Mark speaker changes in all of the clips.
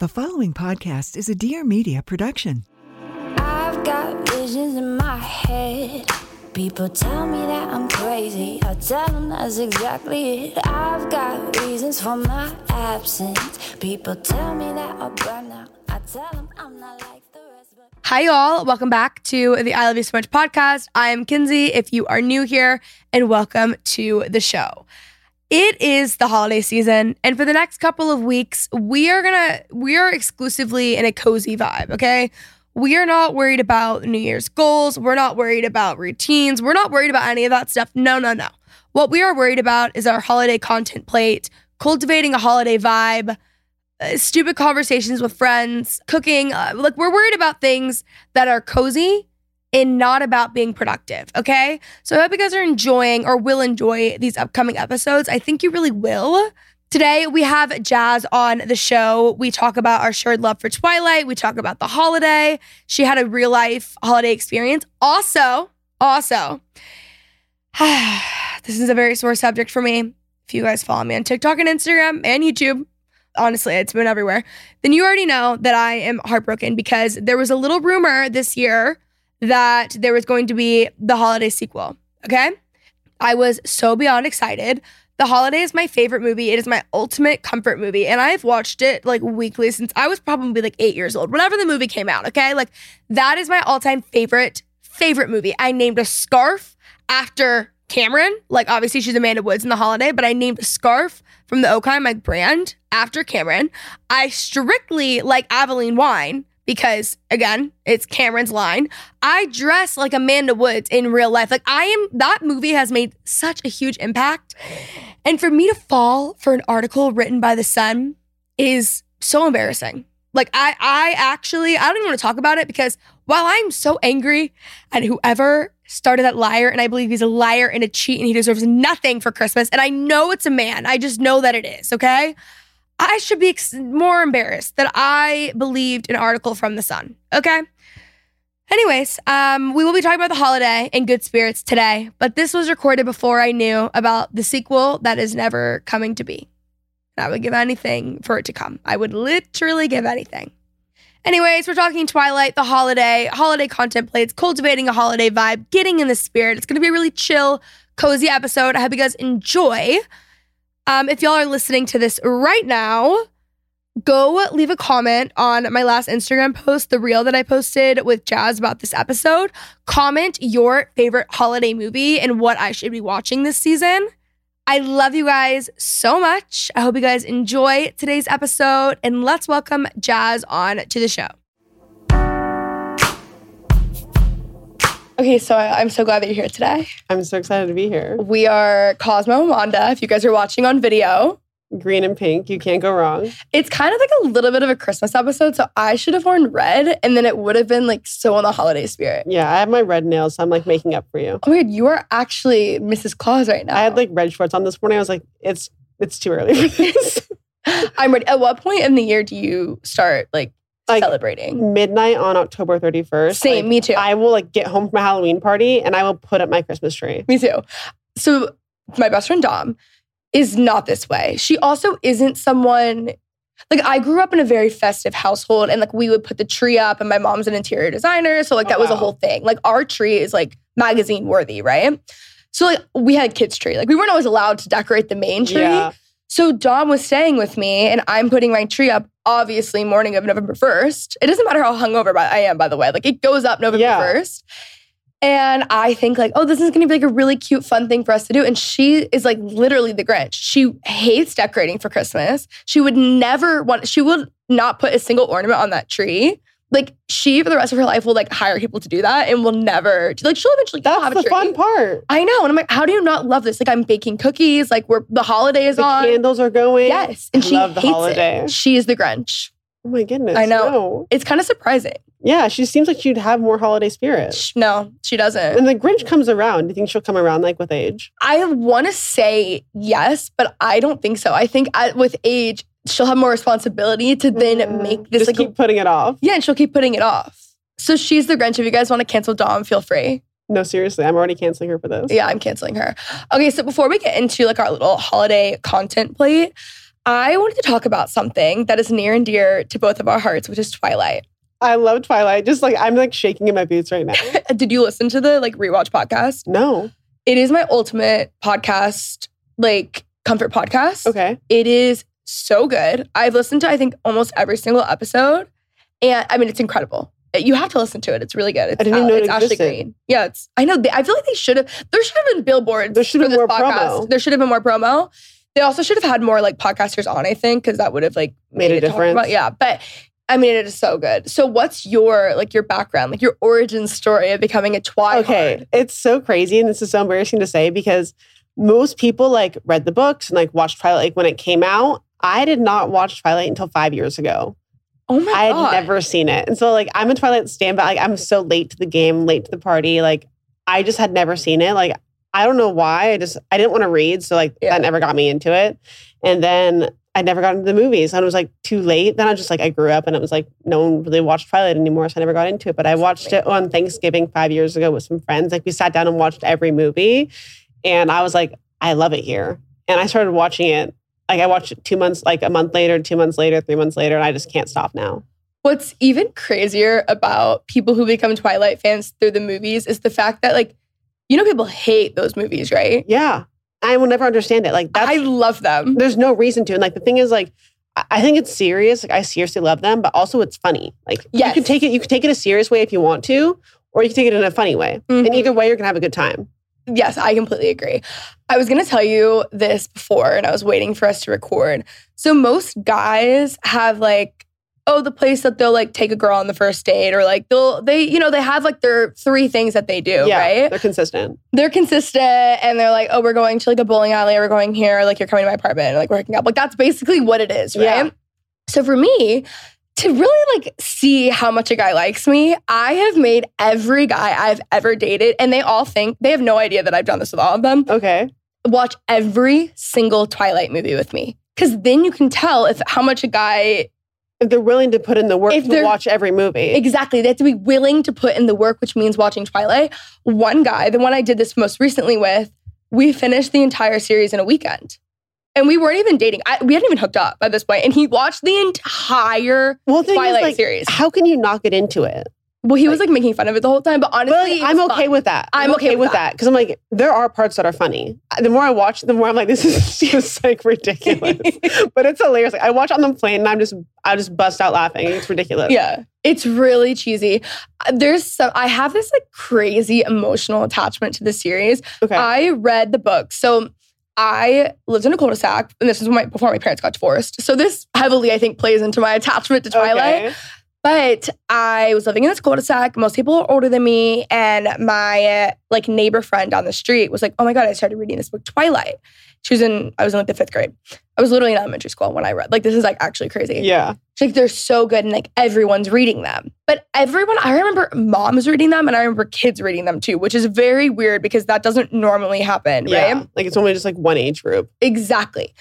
Speaker 1: The following podcast is a Dear Media production.
Speaker 2: I've got visions in my head. People tell me that I'm crazy. I tell them that's exactly it. I've got reasons for my absence. People tell me that I'll burn out. I tell them I'm not like the rest. But
Speaker 3: Hi, y'all. Welcome back to the I Love You So Much podcast. I am Kenzie, if you are new here, and welcome to the show. It is the holiday season, and for the next couple of weeks, we are gonna we are exclusively in a cozy vibe, okay? We are not worried about New Year's goals. We're not worried about routines. We're not worried about any of that stuff. No, no, no. What we are worried about is our holiday content plate, cultivating a holiday vibe, uh, stupid conversations with friends, cooking. Uh, like, we're worried about things that are cozy and not about being productive. Okay. So I hope you guys are enjoying or will enjoy these upcoming episodes. I think you really will. Today we have Jaz on the show. We talk about our shared love for Twilight. We talk about the holiday. She had a real life holiday experience. Also, also, this is a very sore subject for me. If you guys follow me on TikTok and Instagram and YouTube, honestly, it's been everywhere, then you already know that I am heartbroken because there was a little rumor this year that there was going to be the holiday sequel. Okay. I was so beyond excited. The Holiday is my favorite movie. It is my ultimate comfort movie. And I've watched it like weekly since I was probably like eight years old, whenever the movie came out. Okay. Like that is my all time favorite, favorite movie. I named a scarf after Cameron. Like obviously she's Amanda Woods in The Holiday, but I named a scarf from the Okai Mike brand after Cameron. I strictly like Avaline wine because again, it's Cameron's line. I dress like Amanda Woods in real life. Like I am that movie has made such a huge impact. And for me to fall for an article written by the Sun is so embarrassing. Like I I actually I don't even want to talk about it because while I'm so angry at whoever started that liar and I believe he's a liar and a cheat and he deserves nothing for Christmas and I know it's a man. I just know that it is, okay? I should be ex- more embarrassed that I believed an article from the Sun. Okay. Anyways, um, we will be talking about the holiday in good spirits today, but this was recorded before I knew about the sequel that is never coming to be. I would give anything for it to come. I would literally give anything. Anyways, we're talking Twilight, the holiday, holiday content plates, cultivating a holiday vibe, getting in the spirit. It's going to be a really chill, cozy episode. I hope you guys enjoy. Um, if y'all are listening to this right now, go leave a comment on my last Instagram post, the reel that I posted with Jaz about this episode. Comment your favorite holiday movie and what I should be watching this season. I love you guys so much. I hope you guys enjoy today's episode and let's welcome Jaz on to the show. Okay, so I- I'm so glad that you're here today.
Speaker 4: I'm so excited to be here.
Speaker 3: We are Cosmo and Wanda. If you guys are watching on video,
Speaker 4: Green and pink, you can't go wrong.
Speaker 3: it's kind of like a little bit of a Christmas episode. So I should have worn red, and then it would have been like so on the holiday spirit.
Speaker 4: Yeah, I have my red nails, so I'm like making up for you.
Speaker 3: Oh my god, you are actually Mrs. Claus right now.
Speaker 4: I had like red shorts on this morning. I was like, it's it's too early for this.
Speaker 3: I'm ready. At what point in the year do you start like,
Speaker 4: Like,
Speaker 3: celebrating?
Speaker 4: Midnight on October 31st.
Speaker 3: Same,
Speaker 4: like,
Speaker 3: me too.
Speaker 4: I will like get home from a Halloween party and I will put up my Christmas tree.
Speaker 3: Me too. So my best friend Dom is not this way. She also isn't someone like I grew up in a very festive household and like we would put the tree up and my mom's an interior designer. So like
Speaker 4: Oh,
Speaker 3: that was a whole thing. Like our tree is like magazine worthy, right? So like we had kids tree. Like we weren't always allowed to decorate the main tree.
Speaker 4: Yeah.
Speaker 3: So Dom was staying with me, and I'm putting my tree up. Obviously, morning of November first. It doesn't matter how hungover I am, by the way. Like it goes up November
Speaker 4: Yeah.
Speaker 3: first. And I think like, oh, this is gonna be like a really cute, fun thing for us to do. And she is like literally the Grinch. She hates decorating for Christmas. She would never want. She would not put a single ornament on that tree. Like she, for the rest of her life, will like hire people to do that, and will never like. She'll eventually
Speaker 4: That's
Speaker 3: have a
Speaker 4: the fun part.
Speaker 3: I know, and I'm like, how do you not love this? Like I'm baking cookies. Like we're the holiday is
Speaker 4: The
Speaker 3: on.
Speaker 4: candles are going.
Speaker 3: Yes, and
Speaker 4: I
Speaker 3: she hates
Speaker 4: holiday.
Speaker 3: it. She is the Grinch.
Speaker 4: Oh my goodness.
Speaker 3: I know.
Speaker 4: no.
Speaker 3: It's kind of surprising.
Speaker 4: Yeah, she seems like she'd have more holiday spirit.
Speaker 3: No, she doesn't.
Speaker 4: And the Grinch comes around. Do you think she'll come around like with age?
Speaker 3: I want to say yes, but I don't think so. I think at, with age, she'll have more responsibility to then
Speaker 4: Mm,
Speaker 3: make this
Speaker 4: Just
Speaker 3: like
Speaker 4: keep putting it off.
Speaker 3: yeah, and she'll keep putting it off. So she's the Grinch. If you guys want to cancel Dom, feel free.
Speaker 4: No, seriously, I'm already canceling her for this.
Speaker 3: Yeah, I'm canceling her. Okay, so before we get into like our little holiday content plate, I wanted to talk about something that is near and dear to both of our hearts, which is Twilight.
Speaker 4: I love Twilight. Just like I'm like shaking in my boots right now.
Speaker 3: Did you listen to the like rewatch podcast?
Speaker 4: no.
Speaker 3: It is my ultimate podcast, like comfort podcast.
Speaker 4: Okay.
Speaker 3: It is so good. I've listened to I think almost every single episode, and I mean it's incredible. You have to listen to it. It's really good. It's,
Speaker 4: didn't even know uh,
Speaker 3: it Ashley. Greene. Yeah, it's. I know. They, I feel like they should have. There should have been billboards.
Speaker 4: There should have been more
Speaker 3: podcast.
Speaker 4: promo.
Speaker 3: There should have been more promo. They also should have had more like podcasters on. I think because that would have like
Speaker 4: Made a
Speaker 3: it talk
Speaker 4: difference.
Speaker 3: About, yeah, but I mean it is so good. So what's your like your background, like your origin story of becoming a Twihard?
Speaker 4: Okay. It's so crazy. And this is so embarrassing to say because most people like read the books and like watched Twilight like when it came out. I did not watch Twilight until five years ago.
Speaker 3: Oh my god.
Speaker 4: I had
Speaker 3: god.
Speaker 4: never seen it. And so like I'm a Twilight stan, but like I'm so late to the game, late to the party. Like I just had never seen it. Like I don't know why. I just I didn't want to read. So like
Speaker 3: Yeah.
Speaker 4: that never got me into it. And then I never got into the movies. And it was like too late. Then I just like I grew up and it was like no one really watched Twilight anymore. So I never got into it. But I watched it on Thanksgiving five years ago with some friends. Like we sat down and watched every movie. And I was like, I love it here. And I started watching it. Like I watched it two months, like a month later, two months later, three months later, and I just can't stop now.
Speaker 3: What's even crazier about people who become Twilight fans through the movies is the fact that, like, you know, people hate those movies, right?
Speaker 4: Yeah. I will never understand it. Like that's
Speaker 3: I love them.
Speaker 4: there's no reason to. And like the thing is like I- think it's serious. Like I seriously love them, but also it's funny. Like you can take it, you can take it a serious way if you want to, or you can take it in a funny way.
Speaker 3: Mhm.
Speaker 4: And either way, you're gonna have a good time.
Speaker 3: Yes, I completely agree. I was going to tell you this before and I was waiting for us to record. So, most guys have like, oh, the place that they'll like take a girl on the first date or like they'll, they, you know, they have like their three things that they do,
Speaker 4: yeah,
Speaker 3: right?
Speaker 4: they're consistent.
Speaker 3: they're consistent and they're like, oh, we're going to like a bowling alley or we're going here, like you're coming to my apartment, and, like we're hooking up. Like that's basically what it is, right?
Speaker 4: Yeah.
Speaker 3: So for me, to really like see how much a guy likes me, I have made every guy I've ever dated, and they all think they have no idea that I've done this with all of them.
Speaker 4: Okay.
Speaker 3: Watch every single Twilight movie with me. Cause then you can tell if how much a guy
Speaker 4: If they're willing to put in the work
Speaker 3: If
Speaker 4: to watch every movie.
Speaker 3: Exactly. They have to be willing to put in the work, which means watching Twilight. One guy, the one I did this most recently with, we finished the entire series in a weekend. And we weren't even dating. I, we hadn't even hooked up at this point. And he watched the entire
Speaker 4: well, the
Speaker 3: Twilight
Speaker 4: is, like,
Speaker 3: series.
Speaker 4: how can you not get into it?
Speaker 3: Well, he was like making fun of it the whole time. But
Speaker 4: But
Speaker 3: honestly,
Speaker 4: like, I'm okay
Speaker 3: fun.
Speaker 4: with that.
Speaker 3: I'm okay with
Speaker 4: that because I'm like, there are parts that are funny. The more I watch, the more I'm like, this is just like ridiculous. but it's hilarious. Like I watch on the plane and I'm just, I just bust out laughing. It's ridiculous.
Speaker 3: Yeah. It's really cheesy. Uh, There's some, I have this like crazy emotional attachment to the series.
Speaker 4: Okay.
Speaker 3: I read the book. So I lived in a cul-de-sac, and this is my, before my parents got divorced. So this heavily, I think, plays into my attachment to Twilight.
Speaker 4: Okay.
Speaker 3: But I was living in this cul-de-sac. Most people are older than me, and my uh, like neighbor friend down the street was like, "Oh my god, I started reading this book, Twilight." She was in, I was in like the fifth grade. I was literally in elementary school when I read. Like this is like actually crazy.
Speaker 4: Yeah.
Speaker 3: She's like they're so good, and like everyone's reading them. But everyone, I remember moms reading them, and I remember kids reading them too, which is very weird because that doesn't normally happen,
Speaker 4: Yeah.
Speaker 3: right?
Speaker 4: Like it's only just like one age group.
Speaker 3: Exactly.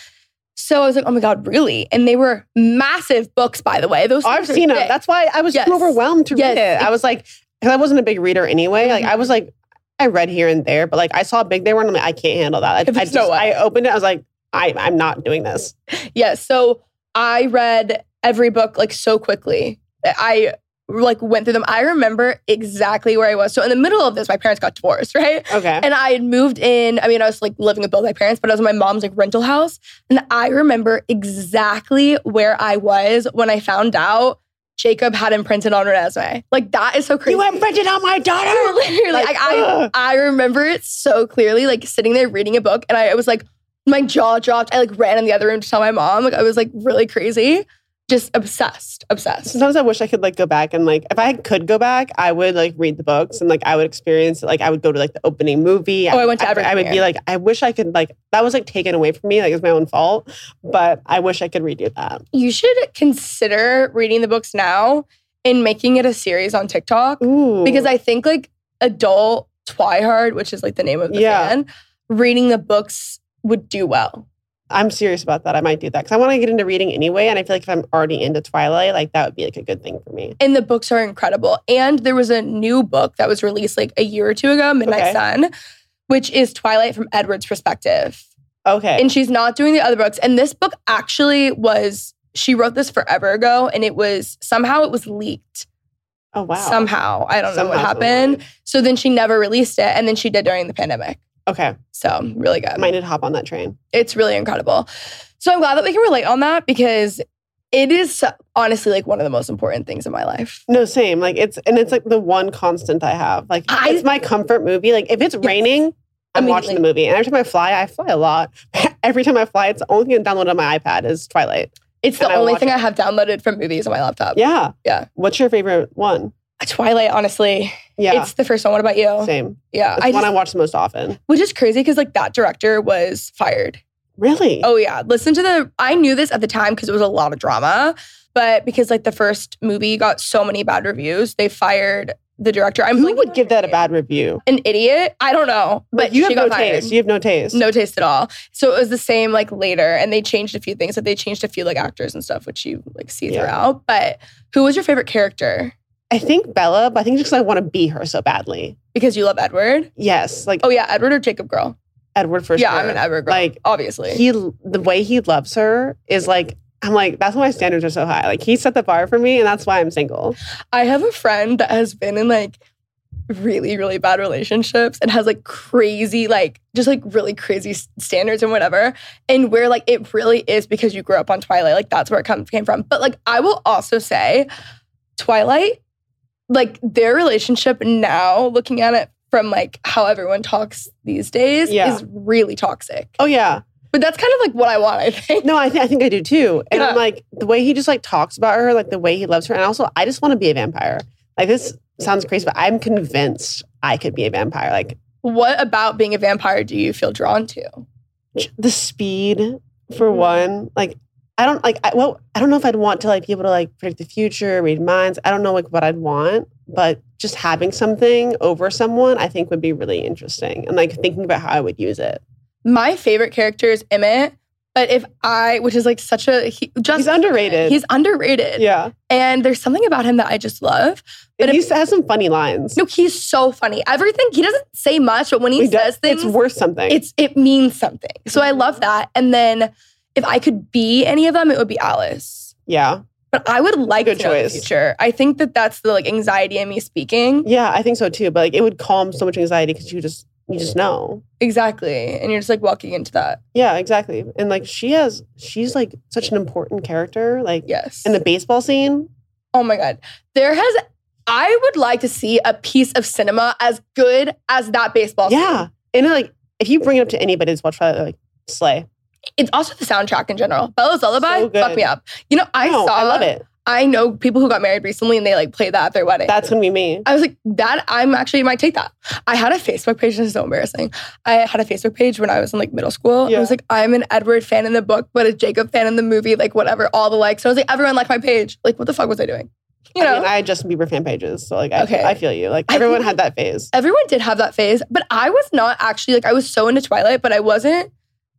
Speaker 3: So I was like, oh my God, really? And they were massive books, by the way. Those
Speaker 4: I've seen them.
Speaker 3: thick.
Speaker 4: That's why I was
Speaker 3: Yes.
Speaker 4: too overwhelmed to
Speaker 3: Yes.
Speaker 4: read it. I was like, because I wasn't a big reader anyway. Like I mm-hmm. was like, I read here and there, but like I saw a big there and I'm like, I can't handle that. I, I just,
Speaker 3: no.
Speaker 4: I opened it. I was like, I, I'm not doing this.
Speaker 3: Yes. So I read every book like so quickly. I like went through them. I remember exactly where I was. So in the middle of this, my parents got divorced, right?
Speaker 4: Okay.
Speaker 3: And I had moved in. I mean, I was like living with both my parents, but I was in my mom's like rental house. And I remember exactly where I was when I found out Jacob had imprinted on Renesmee. Like that is so crazy.
Speaker 4: you imprinted on my daughter.
Speaker 3: Literally,
Speaker 4: Like,
Speaker 3: like, I. I remember it so clearly, like sitting there reading a book, and I was like, my jaw dropped. I like ran in the other room to tell my mom. Like I was like really crazy, just obsessed, obsessed.
Speaker 4: Sometimes I wish I could like go back and like if I could go back, I would like read the books and like I would experience it. Like I would go to like the opening movie.
Speaker 3: Oh, I went to every
Speaker 4: I would be like, I wish I could like that was like taken away from me. Like it's my own fault. But I wish I could redo that.
Speaker 3: You should consider reading the books now and making it a series on TikTok
Speaker 4: Ooh.
Speaker 3: because I think like adult Twihard, which is like the name of the
Speaker 4: Yeah.
Speaker 3: fan, reading the books would do well.
Speaker 4: I'm serious about that. I might do that because I want to get into reading anyway. And I feel like if I'm already into Twilight, like that would be like a good thing for me.
Speaker 3: And the books are incredible. And there was a new book that was released like a year or two ago, Midnight
Speaker 4: Okay.
Speaker 3: Sun, which is Twilight from Edward's perspective.
Speaker 4: Okay.
Speaker 3: And she's not doing the other books. And this book actually was, she wrote this forever ago and it was somehow it was leaked.
Speaker 4: oh wow.
Speaker 3: Somehow. I don't know what happened. So then she never released it. And then she did during the pandemic.
Speaker 4: Okay.
Speaker 3: So really good.
Speaker 4: I might need to hop on that train.
Speaker 3: it's really incredible. So I'm glad that we can relate on that because it is honestly like one of the most important things in my life.
Speaker 4: No, same. Like it's and it's like the one constant I have. Like
Speaker 3: I-
Speaker 4: it's my comfort movie. Like if it's raining, I'm watching the movie. And every time I fly, I fly a lot. every time I fly, it's the only thing I download on my iPad is Twilight.
Speaker 3: It's the
Speaker 4: I
Speaker 3: only
Speaker 4: watch
Speaker 3: thing
Speaker 4: it.
Speaker 3: I have downloaded from movies on my laptop.
Speaker 4: Yeah.
Speaker 3: Yeah.
Speaker 4: What's your favorite one?
Speaker 3: Twilight, honestly,
Speaker 4: Yeah.
Speaker 3: it's the first one. What about you?
Speaker 4: same.
Speaker 3: Yeah,
Speaker 4: It's
Speaker 3: I
Speaker 4: the one I watch the most often.
Speaker 3: which is crazy because like that director was fired.
Speaker 4: Really?
Speaker 3: Oh yeah, listen to the. I knew this at the time because it was a lot of drama, but because like the first movie got so many bad reviews, they fired the director. I'm
Speaker 4: Who would give that a bad review?
Speaker 3: An idiot? I don't know, but
Speaker 4: Like, you
Speaker 3: she
Speaker 4: have no
Speaker 3: fired.
Speaker 4: taste. You have no taste.
Speaker 3: no taste at all. So it was the same like later, and they changed a few things. That they changed a few like actors and stuff, which you like see
Speaker 4: Yeah.
Speaker 3: throughout. But who was your favorite character?
Speaker 4: I think Bella, but I think just because I want to be her so badly.
Speaker 3: Because you love Edward.
Speaker 4: Yes. Like
Speaker 3: Oh yeah, Edward or Jacob girl.
Speaker 4: Edward for
Speaker 3: yeah,
Speaker 4: sure.
Speaker 3: I'm an Edward girl.
Speaker 4: Like
Speaker 3: obviously.
Speaker 4: he the way he loves her is like I'm like that's why my standards are so high. Like he set the bar for me, and that's why I'm single.
Speaker 3: I have a friend that has been in like really, really bad relationships and has like crazy, like just like really crazy standards and whatever. And where like it really is because you grew up on Twilight. Like that's where it come, came from. But like I will also say, Twilight, like their relationship now, looking at it from like how everyone talks these days,
Speaker 4: Yeah.
Speaker 3: is really toxic.
Speaker 4: Oh yeah,
Speaker 3: But that's kind of like what I want, I think.
Speaker 4: no, I think I think I do too. And I'm like the way he just like talks about her, like the way he loves her, and also I just want to be a vampire. Like this sounds crazy, but I'm convinced I could be a vampire. Like
Speaker 3: What about being a vampire do you feel drawn to?
Speaker 4: the speed for
Speaker 3: Mhm.
Speaker 4: one like i don't like I, well i don't know if i'd want to like be able to like predict the future read minds i don't know like what i'd want but just having something over someone i think would be really interesting and like thinking about how i would use it
Speaker 3: My favorite character is Emmett, but if I, which is like such a, he, just
Speaker 4: he's underrated
Speaker 3: He's underrated.
Speaker 4: yeah
Speaker 3: And there's something about him that I just love. But if-
Speaker 4: he has some funny lines
Speaker 3: No, he's so funny. Everything, he doesn't say much, but when he
Speaker 4: He does-
Speaker 3: says things,
Speaker 4: it's worth something
Speaker 3: it's it means something. So I love that. And then if I could be any of them, it would be Alice.
Speaker 4: yeah
Speaker 3: But I would like
Speaker 4: Good
Speaker 3: to know the
Speaker 4: choice.
Speaker 3: future. I think that that's the like anxiety in me speaking.
Speaker 4: yeah i think so too but like it would calm so much anxiety because you just you just know
Speaker 3: Exactly. And you're just like walking into that.
Speaker 4: yeah exactly and like she has she's like such an important character like
Speaker 3: Yes.
Speaker 4: in the baseball scene
Speaker 3: Oh my God. There has, I would like to see a piece of cinema as good as that baseball. scene.
Speaker 4: Yeah. And like if you bring it up to anybody that's watched Twilight, they're like, slay.
Speaker 3: It's also the soundtrack in general. Bella's Lullaby,
Speaker 4: So
Speaker 3: fuck me up. You know, I
Speaker 4: No,
Speaker 3: saw,
Speaker 4: I love it.
Speaker 3: I know people who got married recently and they like play that at their wedding.
Speaker 4: That's gonna be me.
Speaker 3: I was like, that I'm actually might take that. I had a Facebook page. This is so embarrassing. I had a Facebook page when I was in like middle school.
Speaker 4: Yeah.
Speaker 3: I was like, I'm an Edward fan in the book, but a Jacob fan in the movie, like whatever, all the likes. So I was like, everyone liked my page. Like, what the fuck was I doing? You know,
Speaker 4: I mean, I had Justin Bieber fan pages, so like I,
Speaker 3: Okay.
Speaker 4: I feel you. Like everyone had that phase.
Speaker 3: everyone did have that phase, but I was not actually like I was so into Twilight, but I wasn't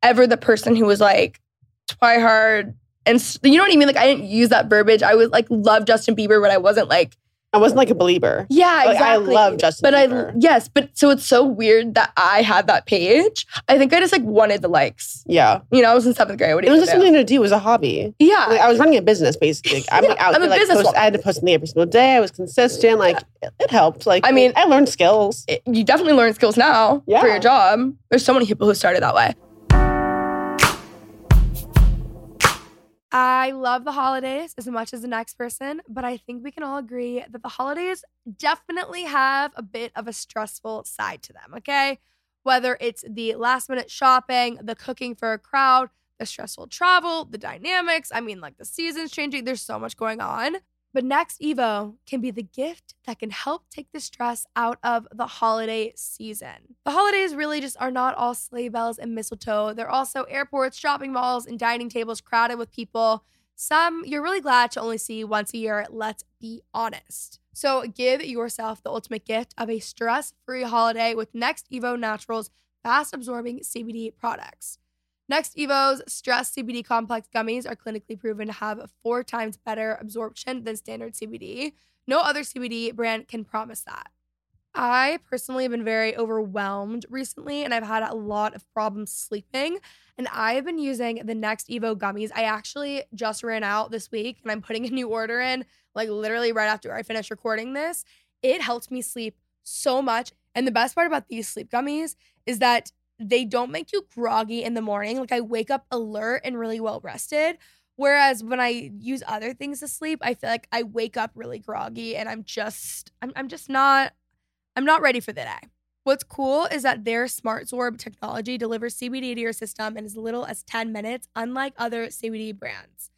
Speaker 3: ever the person who was like Twihard and you know what I mean? Like I didn't use that verbiage. I was like love Justin Bieber, but I wasn't like
Speaker 4: I wasn't like a believer.
Speaker 3: Yeah,
Speaker 4: Like, I love Justin
Speaker 3: but
Speaker 4: Bieber.
Speaker 3: I yes, but so it's so weird that I had that page. I think I just like wanted the likes.
Speaker 4: Yeah.
Speaker 3: You know, I was in seventh grade. What do
Speaker 4: It was just something to do. It was a hobby.
Speaker 3: Yeah.
Speaker 4: Like, I was running a business basically. I'm
Speaker 3: Yeah,
Speaker 4: out
Speaker 3: I'm a
Speaker 4: like
Speaker 3: businesswoman.
Speaker 4: post, I had to post something every single day. I was consistent. Like it, it helped. Like
Speaker 3: I mean-
Speaker 4: I learned skills.
Speaker 3: It- you definitely learn skills now for your job. There's so many people who started that way. I love the holidays as much as the next person, but I think we can all agree that the holidays definitely have a bit of a stressful side to them, okay? Whether it's the last minute shopping, the cooking for a crowd, the stressful travel, the dynamics, I mean, like the seasons changing, there's so much going on. But NextEvo can be the gift that can help take the stress out of the holiday season. The holidays really just are not all sleigh bells and mistletoe. They're also airports, shopping malls, and dining tables crowded with people. Some you're really glad to only see once a year, let's be honest. So give yourself the ultimate gift of a stress free holiday with NextEvo Naturals fast absorbing CBD products. NextEvo's Stress CBD Complex gummies are clinically proven to have four times better absorption than standard CBD. No other CBD brand can promise that. I personally have been very overwhelmed recently and I've had a lot of problems sleeping. And I have been using the NextEvo gummies. I actually just ran out this week and I'm putting a new order in, like literally right after I finish recording this. It helps me sleep so much. And the best part about these sleep gummies is that they don't make you groggy in the morning. Like I wake up alert and really well rested. Whereas when I use other things to sleep, I feel like I wake up really groggy and I'm just I'm, I'm just not I'm not ready for the day. What's cool is that their SmartSorb technology delivers CBD to your system in as little as 10 minutes, unlike other CBD brands.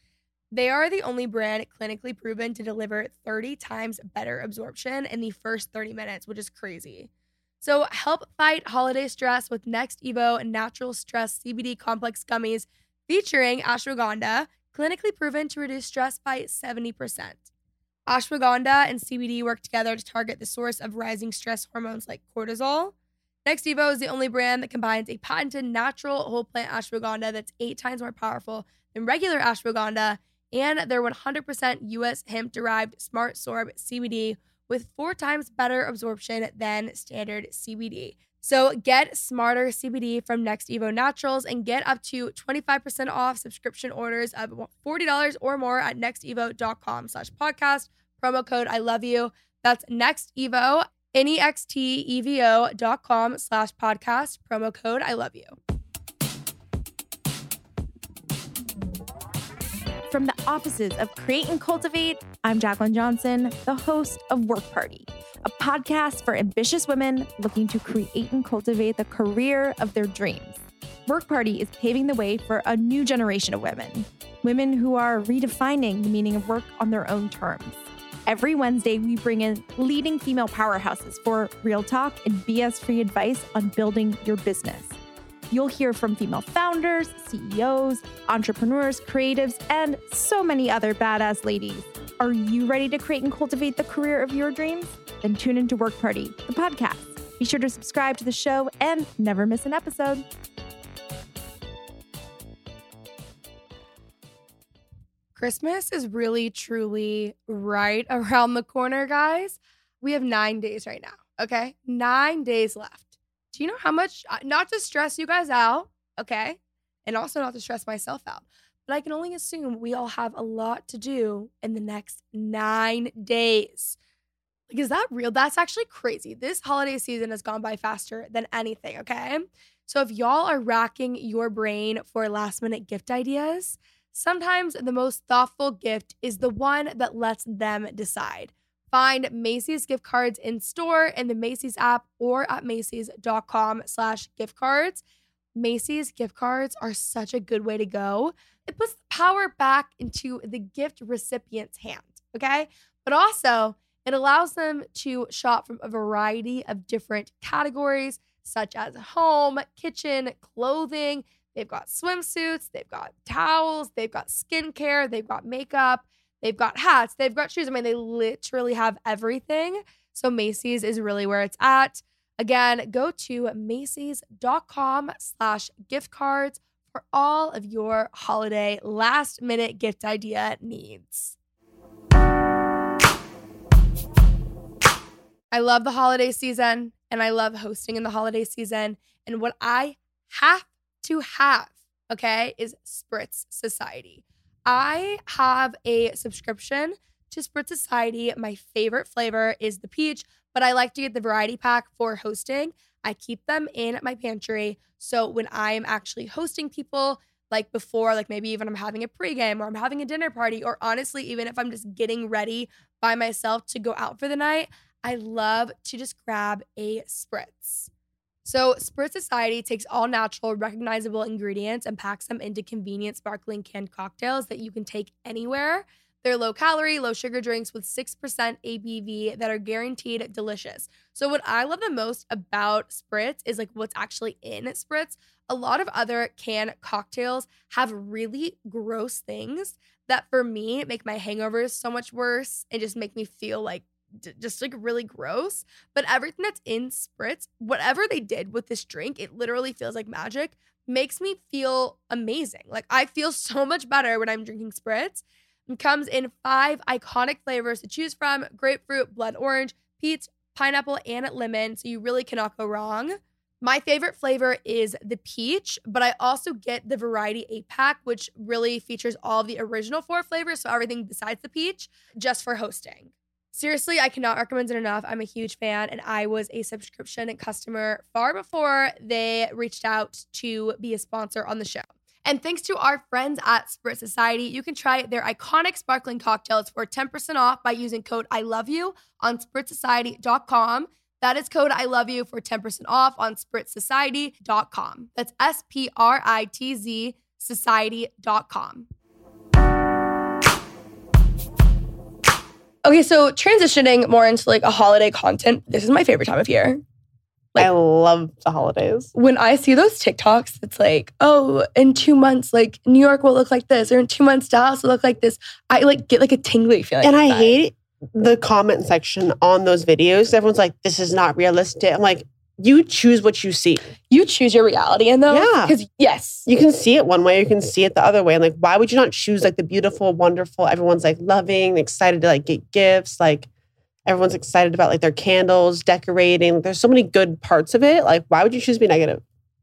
Speaker 3: They are the only brand clinically proven to deliver 30 times better absorption in the first 30 minutes, which is crazy. So help fight holiday stress with NextEvo Natural Stress CBD Complex Gummies featuring ashwagandha, clinically proven to reduce stress by 70%. Ashwagandha and CBD work together to target the source of rising stress hormones like cortisol. NextEvo is the only brand that combines a patented natural whole plant ashwagandha that's eight times more powerful than regular ashwagandha and their 100% US hemp derived SmartSorb CBD with four times better absorption than standard CBD. So get smarter CBD from NextEvo Naturals and get up to 25% off subscription orders of $40 or more at nextevo.com slash podcast. Promo code I love you. That's NextEvo, N-E-X-T-E-V-O dot com slash podcast. Promo code I love you.
Speaker 5: From the offices of Create and Cultivate, I'm Jaclyn Johnson, the host of Work Party, a podcast for ambitious women looking to create and cultivate the career of their dreams. Work Party is paving the way for a new generation of women, women who are redefining the meaning of work on their own terms. Every Wednesday, we bring in leading female powerhouses for real talk and BS free advice on building your business. You'll hear from female founders, CEOs, entrepreneurs, creatives, and so many other badass ladies. Are you ready to create and cultivate the career of your dreams? Then tune into Work Party, the podcast. Be sure to subscribe to the show and never miss an episode.
Speaker 3: Christmas is really, truly right around the corner, guys. We have nine days right now. Okay. Nine days left. Do you know how much, uh, not to stress you guys out, okay? And also not to stress myself out, but I can only assume we all have a lot to do in the next nine days. Like, is that real? That's actually crazy. This holiday season has gone by faster than anything, okay? So if y'all are racking your brain for last minute gift ideas, Sometimes the most thoughtful gift is the one that lets them decide. Find Macy's gift cards in store in the Macy's app or at Macy's.com slash gift cards. Macy's gift cards are such a good way to go. It puts the power back into the gift recipient's hand, okay? But also, it allows them to shop from a variety of different categories, such as home, kitchen, clothing. They've got swimsuits, they've got towels, they've got skincare, they've got makeup, they've got hats, they've got shoes. I mean, they literally have everything. So Macy's is really where it's at. Again, go to Macy's.com slash gift cards for all of your holiday last minute gift idea needs. I love the holiday season and I love hosting in the holiday season. And what I have to have, okay, is Spritz Society. I have a subscription to Spritz Society. My favorite flavor is the peach, but I like to get the variety pack for hosting. I keep them in my pantry. So when I'm actually hosting people, like before, like maybe even I'm having a pregame or I'm having a dinner party, or honestly, even if I'm just getting ready by myself to go out for the night, I love to just grab a spritz. So, Spritz Society takes all natural, recognizable ingredients and packs them into convenient sparkling canned cocktails that you can take anywhere. They're low calorie, low sugar drinks with 6% ABV that are guaranteed delicious. So, what I love the most about Spritz is like what's actually in Spritz. A lot of other canned cocktails have really gross things that for me make my hangovers so much worse and just make me feel like d- just like really gross. But everything that's in Spritz, whatever they did with this drink, it literally feels like magic, makes me feel amazing. Like I feel so much better when I'm drinking Spritz. It comes in five iconic flavors to choose from grapefruit, blood orange, peach, pineapple, and lemon. So you really cannot go wrong. My favorite flavor is the peach, but I also get the variety eight pack, which really features all the original four flavors. So everything besides the peach, just for hosting. Seriously, I cannot recommend it enough. I'm a huge fan, and I was a subscription customer far before they reached out to be a sponsor on the show. And thanks to our friends at Spritz Society, you can try their iconic sparkling cocktails for 10% off by using code I love you on spritzsociety.com. That is code I love you for 10% off on spritzsociety.com. That's S P R I T Z society.com. Okay, so transitioning more into like a holiday content, this is my favorite time of year.
Speaker 4: I love the holidays.
Speaker 3: When I see those TikToks, it's like, oh, in two months, like New York will look like this, or in two months, Dallas will look like this. I like get like a tingly feeling.
Speaker 4: And I
Speaker 3: that.
Speaker 4: hate the comment section on those videos. Everyone's like, this is not realistic. I'm like, you choose what you see.
Speaker 3: you choose your reality in those.
Speaker 4: Yeah.
Speaker 3: Because yes,
Speaker 4: You can see it one way, you can see it the other way. And like, why would you not choose like the beautiful, wonderful, everyone's like loving, excited to like get gifts, like everyone's excited about like their candles, decorating. There's so many good parts of it. Like, why would you choose to be negative?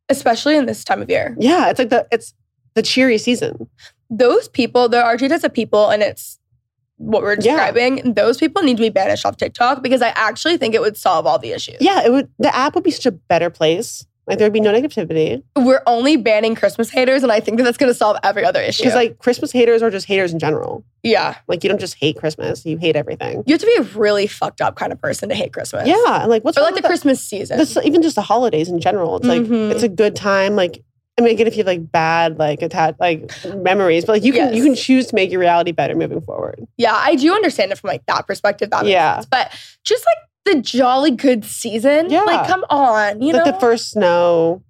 Speaker 3: especially in this time of year.
Speaker 4: Yeah, it's like the it's the cheery season.
Speaker 3: Those people, there are two types of people, and it's what we're
Speaker 4: Yeah.
Speaker 3: describing. Those people need to be banished off TikTok because I actually think it would solve all the issues.
Speaker 4: Yeah, it would the app would be such a better place. Like there would be no negativity.
Speaker 3: We're only banning Christmas haters, and I think that that's going to solve every other issue.
Speaker 4: Because like Christmas haters are just haters in general.
Speaker 3: yeah,
Speaker 4: Like you don't just hate Christmas, you hate everything.
Speaker 3: you have to be a really fucked up kind of person to hate Christmas.
Speaker 4: Yeah, and like what's
Speaker 3: or like the Christmas season.
Speaker 4: this, even just the holidays in general. It's like
Speaker 3: Mhm.
Speaker 4: it's a good time. Like I mean, again, if you have like bad like attached like memories, but like you can you can choose to make your reality better moving forward.
Speaker 3: yeah, I do understand it from like that perspective. That
Speaker 4: Yeah.
Speaker 3: sense. but just like the jolly good season.
Speaker 4: Yeah.
Speaker 3: like come on, you
Speaker 4: like
Speaker 3: know.
Speaker 4: the first snow.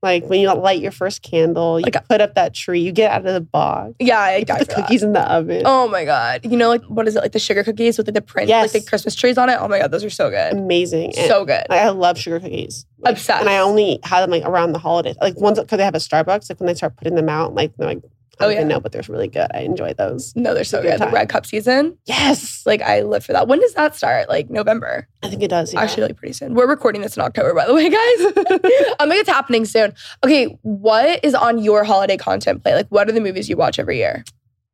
Speaker 4: Like when you light your first candle, you
Speaker 3: Like
Speaker 4: put up that tree, you get out of the box,
Speaker 3: yeah, I
Speaker 4: put the
Speaker 3: that.
Speaker 4: cookies in the oven.
Speaker 3: Oh my god! You know, like what is it? Like the sugar cookies with like the print,
Speaker 4: Yes.
Speaker 3: like the Christmas trees on it. Oh my god, those are so good,
Speaker 4: Amazing. And
Speaker 3: so good.
Speaker 4: I I love sugar cookies. Like,
Speaker 3: Obsessed.
Speaker 4: And I only have them like around the holidays. Like ones because they have a Starbucks. Like when they start putting them out, like they're like
Speaker 3: Oh, yeah.
Speaker 4: know, but they're really good. I enjoy those.
Speaker 3: no, they're so
Speaker 4: good
Speaker 3: good. The red cup season,
Speaker 4: Yes,
Speaker 3: like I live for that. When does that start? Like November.
Speaker 4: I think it does. Yeah.
Speaker 3: Actually, like pretty soon. We're recording this in October, by the way, guys. I'm like it's happening soon. Okay, what is on your holiday content play? Like, what are the movies you watch every year?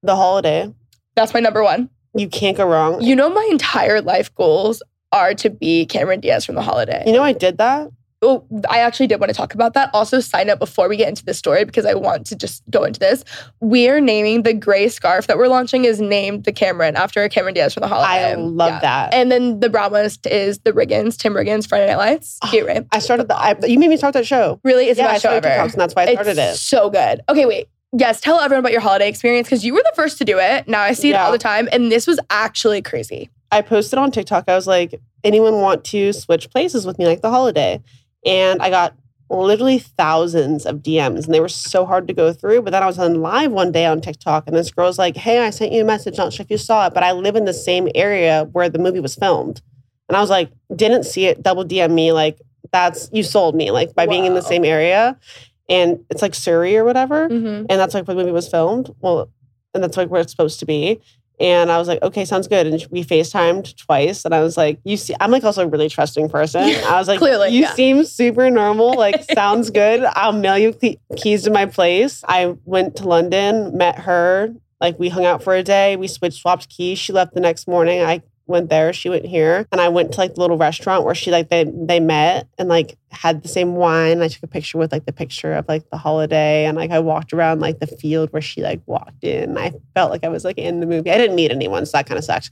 Speaker 4: the holiday,
Speaker 3: That's my number one.
Speaker 4: you can't go wrong.
Speaker 3: You know, my entire life goals are to be Cameron Diaz from the holiday.
Speaker 4: You know, I did that.
Speaker 3: Oh, I actually did want to talk about that. Also, sign up before we get into the story because I want to just go into this. We're naming the gray scarf that we're launching is named the Cameron after Cameron Diaz from the holiday.
Speaker 4: I love
Speaker 3: Yeah.
Speaker 4: that.
Speaker 3: And then the brown one is, is the Riggins, Tim Riggins, Friday Night Lights.
Speaker 4: Oh,
Speaker 3: Cute, right?
Speaker 4: I started the. I, you made me start that show.
Speaker 3: Really, it's
Speaker 4: yeah,
Speaker 3: best show ever.
Speaker 4: And that's why I started
Speaker 3: it's
Speaker 4: it.
Speaker 3: so good. Okay, wait. Yes, tell everyone about your holiday experience because you were the first to do it. Now I see it
Speaker 4: Yeah.
Speaker 3: all the time, and this was actually crazy.
Speaker 4: I posted on TikTok. I was like, anyone want to switch places with me like the holiday? And I got literally thousands of DMs and they were so hard to go through. But then I was on live one day on TikTok and this girl's like, Hey, I sent you a message. Not sure if you saw it, but I live in the same area where the movie was filmed. And I was like, didn't see it, double DM me. Like, that's you sold me, like by being in the same area. And it's like Surrey or whatever
Speaker 3: Mm-hmm.
Speaker 4: and that's like where the movie was filmed. Well, and that's like where it's supposed to be. And I was like, okay, sounds good. And we FaceTimed twice. And I was like, you see, I'm like also a really trusting person. I was like,
Speaker 3: Clearly,
Speaker 4: you
Speaker 3: yeah.
Speaker 4: seem super normal. Like, sounds good. I'll mail you key- keys to my place. I went to London, met her. Like, we hung out for a day. We switched, swapped keys. She left the next morning. I went there. She went here. And I went to like the little restaurant where she like, they, they met and like had the same wine. I took a picture with like the picture of like the holiday. And like, I walked around like the field where she like walked in. I felt like I was like in the movie. I didn't meet anyone, so that kind of sucked.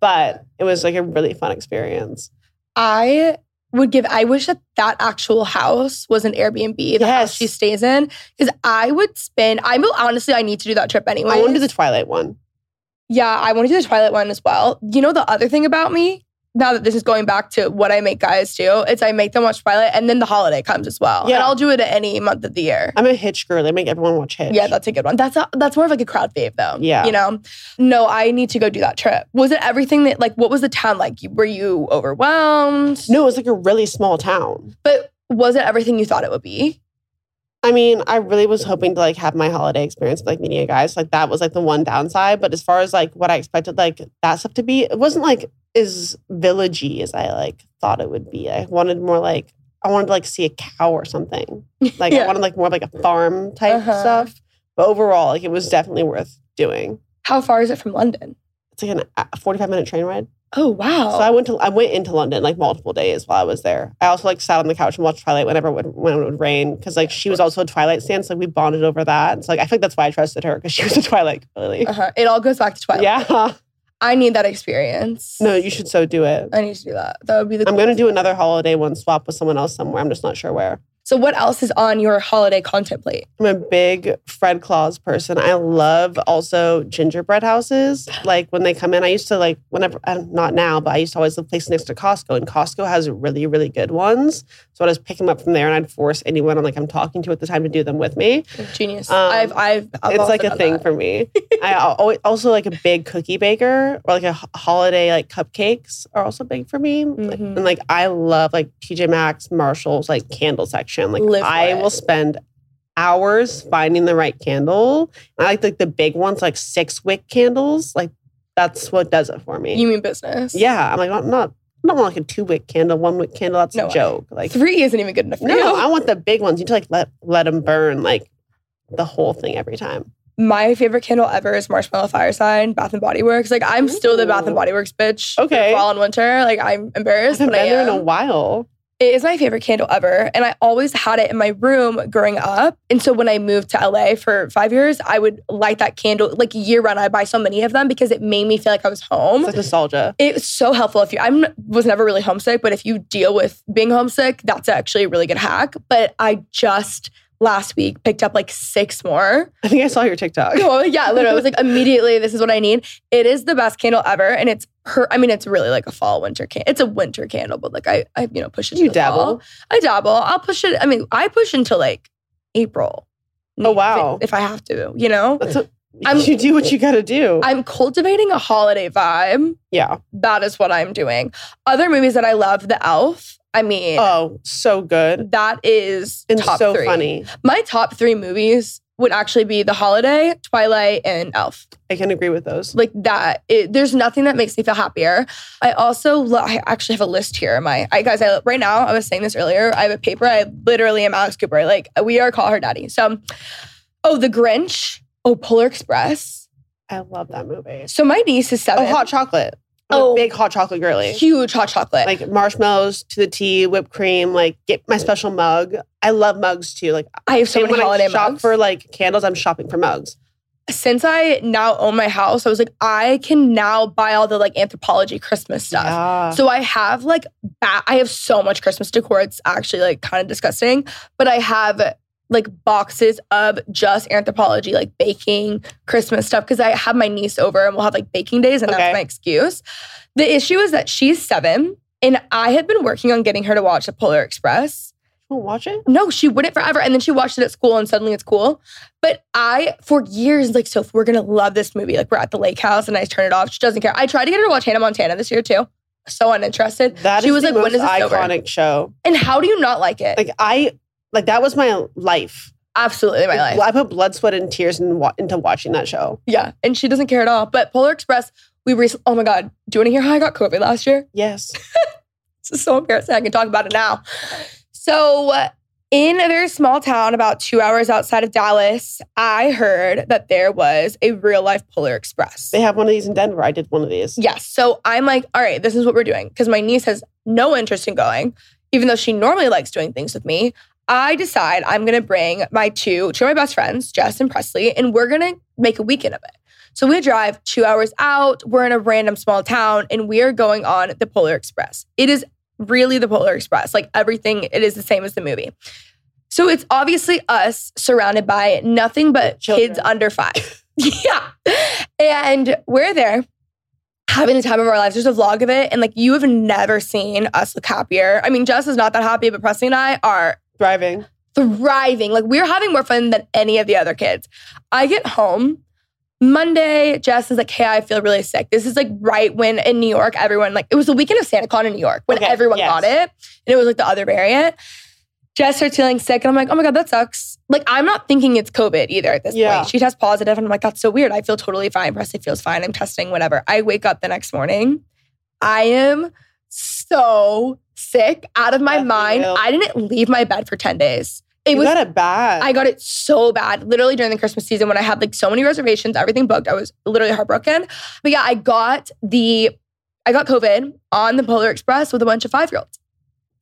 Speaker 4: But it was like a really fun experience.
Speaker 3: I would give. I wish that that actual house was an Airbnb. The house
Speaker 4: Yes.
Speaker 3: she stays in, because I would spend. I will honestly. I need to do that trip anyway.
Speaker 4: I want to do the Twilight one.
Speaker 3: Yeah, I want to do the Twilight one as well. You know the other thing about me. Now that this is going back to what I make guys do, it's I make them watch Twilight, and then the holiday comes as well.
Speaker 4: Yeah.
Speaker 3: and I'll do it at any month of the year.
Speaker 4: I'm a Hitch girl. They make everyone watch Hitch.
Speaker 3: Yeah, that's a good one. That's a, that's more of like a crowd fave though.
Speaker 4: Yeah.
Speaker 3: you know. No, I need to go do that trip. Was it everything that like? What was the town like? Were you overwhelmed?
Speaker 4: no, it was like a really small town.
Speaker 3: but was it everything you thought it would be?
Speaker 4: I mean, I really was hoping to like have my holiday experience with like meeting you guys. Like that was like the one downside. But as far as like what I expected like that stuff to be, it wasn't like as villagey as I like thought it would be. I wanted more like I wanted to like see a cow or something. Like I wanted like more of, like a farm type
Speaker 3: Uh-huh.
Speaker 4: stuff. But overall, like it was definitely worth doing.
Speaker 3: How far is it from London?
Speaker 4: It's like a 45 minute train ride.
Speaker 3: Oh wow!
Speaker 4: So I went to I went into London like multiple days while I was there. I also like sat on the couch and watched Twilight whenever it would, when it would rain because like she was also a Twilight fan, so like we bonded over that. So like I think that's why I trusted her because she was a Twilight girly.
Speaker 3: uh-huh. It all goes back to Twilight.
Speaker 4: Yeah,
Speaker 3: I need that experience.
Speaker 4: no, you should so do it.
Speaker 3: I need to do that. That would be the.
Speaker 4: I'm gonna do another holiday one swap with someone else somewhere. I'm just not sure where.
Speaker 3: So what else is on your holiday content plate?
Speaker 4: I'm a big Fred Claus person. I love also gingerbread houses. Like when they come in, I used to like whenever, uh, not now, but I used to always live place next to Costco, and Costco has really, really good ones. So I'd just pick them up from there, and I'd force anyone I'm like I'm talking to at the time to do them with me.
Speaker 3: Genius.
Speaker 4: Um,
Speaker 3: I've, I've, I've
Speaker 4: it's like a thing
Speaker 3: that.
Speaker 4: for me. I al- also like a big cookie baker or like a holiday like cupcakes are also big for me. Like-
Speaker 3: Mhm.
Speaker 4: And like I love like TJ Maxx, Marshalls, like candle section. Like
Speaker 3: Live
Speaker 4: I will spend hours finding the right candle. I like like the big ones, like six wick candles. Like that's what does it for me.
Speaker 3: You mean business?
Speaker 4: yeah, I'm like I'm not. I don't want like a two wick candle, one wick candle. That's
Speaker 3: No
Speaker 4: a joke. Like
Speaker 3: Three isn't even good enough for
Speaker 4: no,
Speaker 3: you.
Speaker 4: I want the big ones. You need to like let let them burn like the whole thing every time.
Speaker 3: My favorite candle ever is Marshmallow Fireside, Bath and Body Works. Like I'm still the Bath and Body Works bitch.
Speaker 4: Okay.
Speaker 3: Fall and winter. Like I'm
Speaker 4: I
Speaker 3: embarrassed,
Speaker 4: haven't
Speaker 3: I
Speaker 4: been there in a while.
Speaker 3: It is my favorite candle ever. And I always had it in my room growing up. And so when I moved to LA for five years, I would light that candle like year round. I'd buy so many of them because it made me feel like I was home.
Speaker 4: It's like nostalgia.
Speaker 3: It was so helpful if you I was never really homesick, but if you deal with being homesick, that's actually a really good hack. But I just last week picked up like six more.
Speaker 4: I think I saw your TikTok.
Speaker 3: Oh yeah, literally. I was like, immediately, this is what I need. It is the best candle ever. And it's her, I mean, it's really like a fall winter candle. It's a winter candle, but like I, I you know, push it
Speaker 4: You
Speaker 3: the fall.
Speaker 4: dabble.
Speaker 3: I dabble. I'll push it. I mean, I push until like April.
Speaker 4: Oh, wow.
Speaker 3: If, if I have to, you know?
Speaker 4: That's what,
Speaker 3: I'm-
Speaker 4: you do what you got to do.
Speaker 3: I'm cultivating a holiday vibe.
Speaker 4: yeah.
Speaker 3: That is what I'm doing. Other movies that I love, The Elf. I mean,
Speaker 4: Oh, so good
Speaker 3: that is
Speaker 4: and
Speaker 3: top
Speaker 4: so
Speaker 3: three.
Speaker 4: funny.
Speaker 3: My top three movies would actually be The Holiday, Twilight, and Elf.
Speaker 4: I can agree with those.
Speaker 3: Like that. It, there's nothing that makes me feel happier. I also, lo- I actually have a list here. My, I guys, I, right now, I was saying this earlier. I have a paper. I literally am Alex Cooper. Like we are call her daddy. So, oh, The Grinch. Oh, Polar Express.
Speaker 4: I love that movie.
Speaker 3: So my niece is seven.
Speaker 4: Oh, hot chocolate.
Speaker 3: Oh.
Speaker 4: big hot chocolate girly.
Speaker 3: Huge hot chocolate.
Speaker 4: Like marshmallows to the tea, whipped cream. Like get my special mug. I love mugs too. Like
Speaker 3: I have so many
Speaker 4: when
Speaker 3: holiday
Speaker 4: I shop
Speaker 3: mugs.
Speaker 4: for like candles, I'm shopping for mugs.
Speaker 3: Since I now own my house, I was like, I can now buy all the like Anthropologie Christmas stuff.
Speaker 4: Yeah.
Speaker 3: So I have like ba- I have so much Christmas decor. It's actually like kind of disgusting. But I have like boxes of just Anthropologie, like baking Christmas stuff. Cause I have my niece over and we'll have like baking days, and
Speaker 4: Okay.
Speaker 3: that's my excuse. The issue is that she's seven, and I had been working on getting her to watch the Polar Express.
Speaker 4: Oh, watch it.
Speaker 3: No, she wouldn't forever. And then she watched it at school and suddenly it's cool. But I, for years, like, Soph, we're gonna love this movie. Like, we're at the lake house and I turn it off. She doesn't care. I tried to get her to watch Hannah Montana this year too. So uninterested.
Speaker 4: That
Speaker 3: she
Speaker 4: is
Speaker 3: was
Speaker 4: the
Speaker 3: like,
Speaker 4: most
Speaker 3: when is this over?
Speaker 4: iconic show.
Speaker 3: And how do you not like it?
Speaker 4: Like I like that was my life.
Speaker 3: absolutely my life.
Speaker 4: I put blood, sweat, and tears in, into watching that show.
Speaker 3: Yeah, and she doesn't care at all. But Polar Express, we recently. Oh my god, do you want to hear how I got COVID last year?
Speaker 4: Yes.
Speaker 3: This is so embarrassing. I can talk about it now. So, uh, in a very small town about two hours outside of Dallas, I heard that there was a real life Polar Express.
Speaker 4: They have one of these in Denver. I did one of these.
Speaker 3: Yes. So I'm like, all right, this is what we're doing. Because my niece has no interest in going, even though she normally likes doing things with me. I decide I'm going to bring my two, two of my best friends, Jess and Presley, and we're going to make a weekend of it. So we drive two hours out. We're in a random small town and we are going on the Polar Express. It is really the Polar Express. Like everything, it is the same as the movie. So it's obviously us surrounded by nothing but
Speaker 4: Children.
Speaker 3: kids under five. yeah. And we're there having the time of our lives. There's a vlog of it. And like you have never seen us look happier. I mean, Jess is not that happy, but Presley and I are
Speaker 4: Driving.
Speaker 3: thriving. Like we're having more fun than any of the other kids. I get home Monday. Jess is like, "Hey, I feel really sick." This is like right when in New York, everyone like it was the weekend of SantaCon in New York when
Speaker 4: Okay,
Speaker 3: everyone
Speaker 4: yes.
Speaker 3: got it, and it was like the other variant. Jess starts feeling sick, and I'm like, "Oh my god, that sucks." Like I'm not thinking it's COVID either at this
Speaker 4: Yeah.
Speaker 3: point. She tests positive, and I'm like, "That's so weird." I feel totally fine. Presley feels fine. I'm testing, whatever. I wake up the next morning. I am so sick out of my mind.
Speaker 4: ill.
Speaker 3: I didn't leave my bed for 10 days. It
Speaker 4: you
Speaker 3: was
Speaker 4: got it bad.
Speaker 3: I got it so bad, literally during the Christmas season when I had like so many reservations, everything booked. I was literally heartbroken. But yeah, I got the, I got COVID on the Polar Express with a bunch of five year olds.